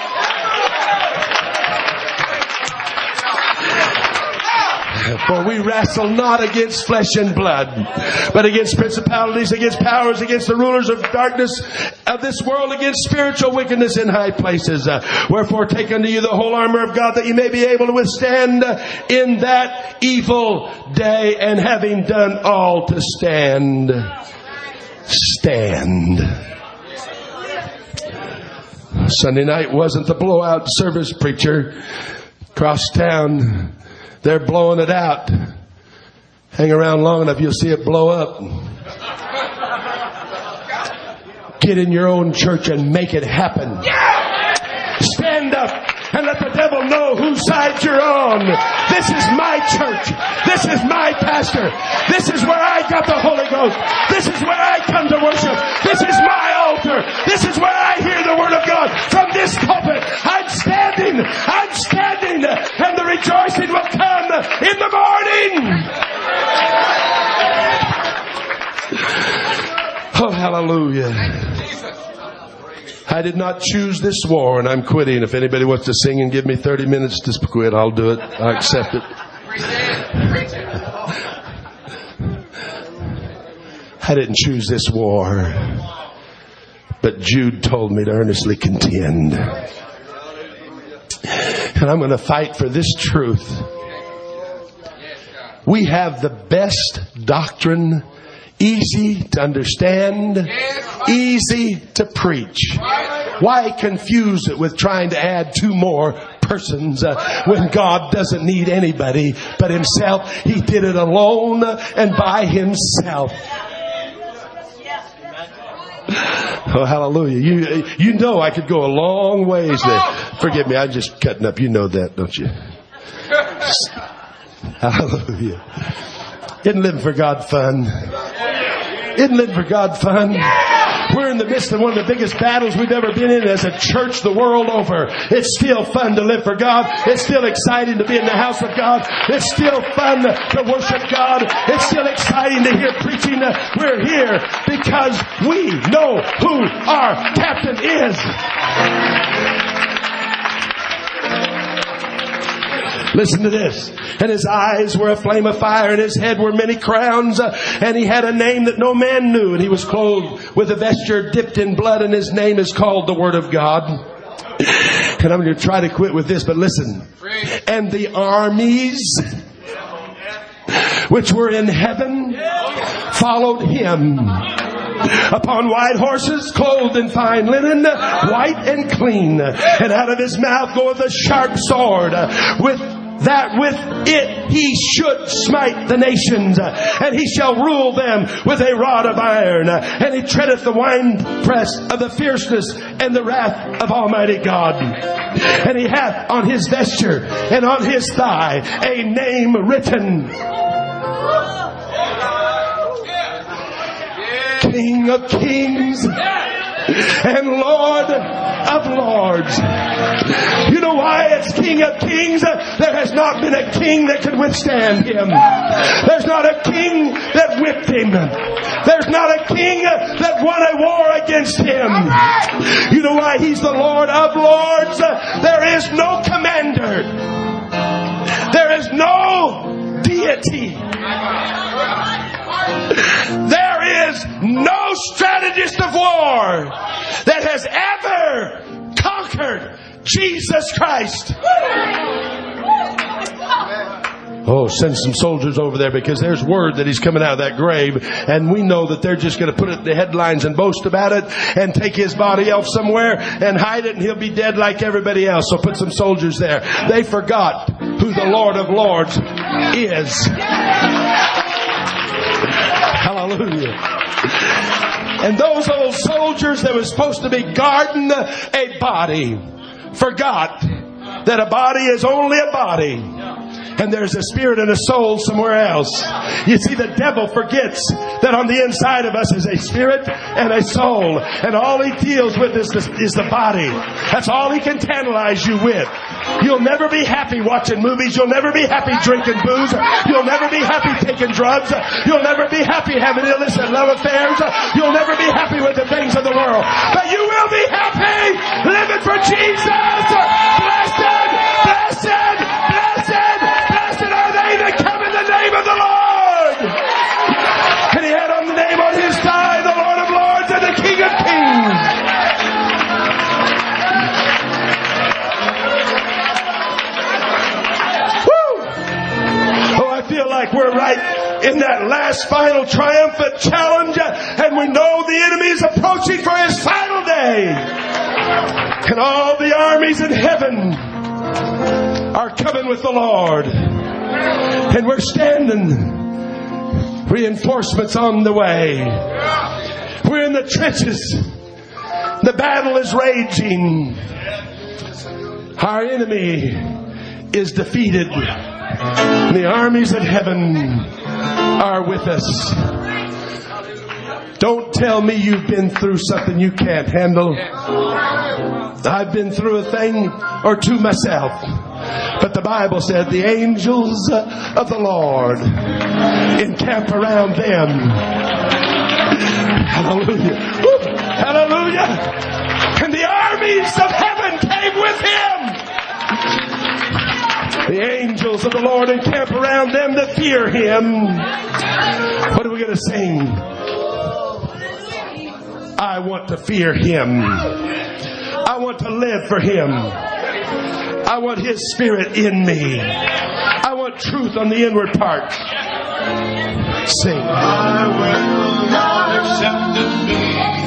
For we wrestle not against flesh and blood, but against principalities, against powers, against the rulers of darkness of this world, against spiritual wickedness in high places. Uh, wherefore take unto you the whole armor of God that you may be able to withstand in that evil day and having done all to stand, stand. Sunday night wasn't the blowout service preacher. Cross town they're blowing it out. Hang around long enough, you'll see it blow up. Get in your own church and make it happen. Stand up and let the devil know whose side you're on. This is my church. This is my pastor. This is where I got the Holy Ghost. This is where I come to worship. This is my altar. This is where I hear the Word of God. From this pulpit, I'm standing. I'm standing. Rejoicing will come in the morning. Oh, hallelujah. I did not choose this war and I'm quitting. If anybody wants to sing and give me 30 minutes to quit, I'll do it. I accept it. I didn't choose this war, but Jude told me to earnestly contend. And I'm going to fight for this truth. We have the best doctrine easy to understand, easy to preach. Why confuse it with trying to add two more persons uh, when God doesn't need anybody but Himself? He did it alone and by Himself. Oh, hallelujah. You, you know I could go a long ways there. Forgive me, I'm just cutting up. You know that, don't you? Hallelujah. Isn't living for God fun? Isn't living for God fun? We're in the midst of one of the biggest battles we've ever been in as a church the world over. It's still fun to live for God. It's still exciting to be in the house of God. It's still fun to worship God. It's still exciting to hear preaching. We're here because we know who our captain is. Listen to this. And his eyes were a flame of fire and his head were many crowns. And he had a name that no man knew and he was clothed with a vesture dipped in blood and his name is called the Word of God. And I'm going to try to quit with this, but listen. And the armies which were in heaven followed him upon white horses, clothed in fine linen, white and clean. And out of his mouth goeth a sharp sword with that with it he should smite the nations, and he shall rule them with a rod of iron, and he treadeth the winepress of the fierceness and the wrath of Almighty God. And he hath on his vesture and on his thigh a name written. King of kings and Lord of Lords. You know why it's King of Kings? There has not been a king that could withstand him. There's not a king that whipped him. There's not a king that won a war against him. You know why he's the Lord of Lords? There is no commander. There is no deity. There is no strategist of war that has ever conquered Jesus Christ. Oh, send some soldiers over there because there's word that he's coming out of that grave and we know that they're just going to put it in the headlines and boast about it and take his body off somewhere and hide it and he'll be dead like everybody else. So put some soldiers there. They forgot who the Lord of Lords is. Hallelujah. And those old soldiers that were supposed to be guarding a body forgot that a body is only a body and there's a spirit and a soul somewhere else. You see, the devil forgets that on the inside of us is a spirit and a soul, and all he deals with is the, is the body. That's all he can tantalize you with. You'll never be happy watching movies. You'll never be happy drinking booze. You'll never be happy taking drugs. You'll never be happy having illicit love affairs. You'll never be happy with the things of the world. But you will be happy living for Jesus. Blessed, blessed, like we're right in that last final triumphant challenge and we know the enemy is approaching for his final day. And all the armies in heaven are coming with the Lord. And we're standing. Reinforcements on the way. We're in the trenches. The battle is raging. Our enemy is defeated. The armies of heaven are with us. Don't tell me you've been through something you can't handle. I've been through a thing or two myself. But the Bible said the angels of the Lord encamp around them. Hallelujah. Hallelujah. And the armies of heaven came with him. The angels of the Lord encamp around them that fear him. What are we going to sing? I want to fear him. I want to live for him. I want his spirit in me. I want truth on the inward part. Sing. I will not accept defeat.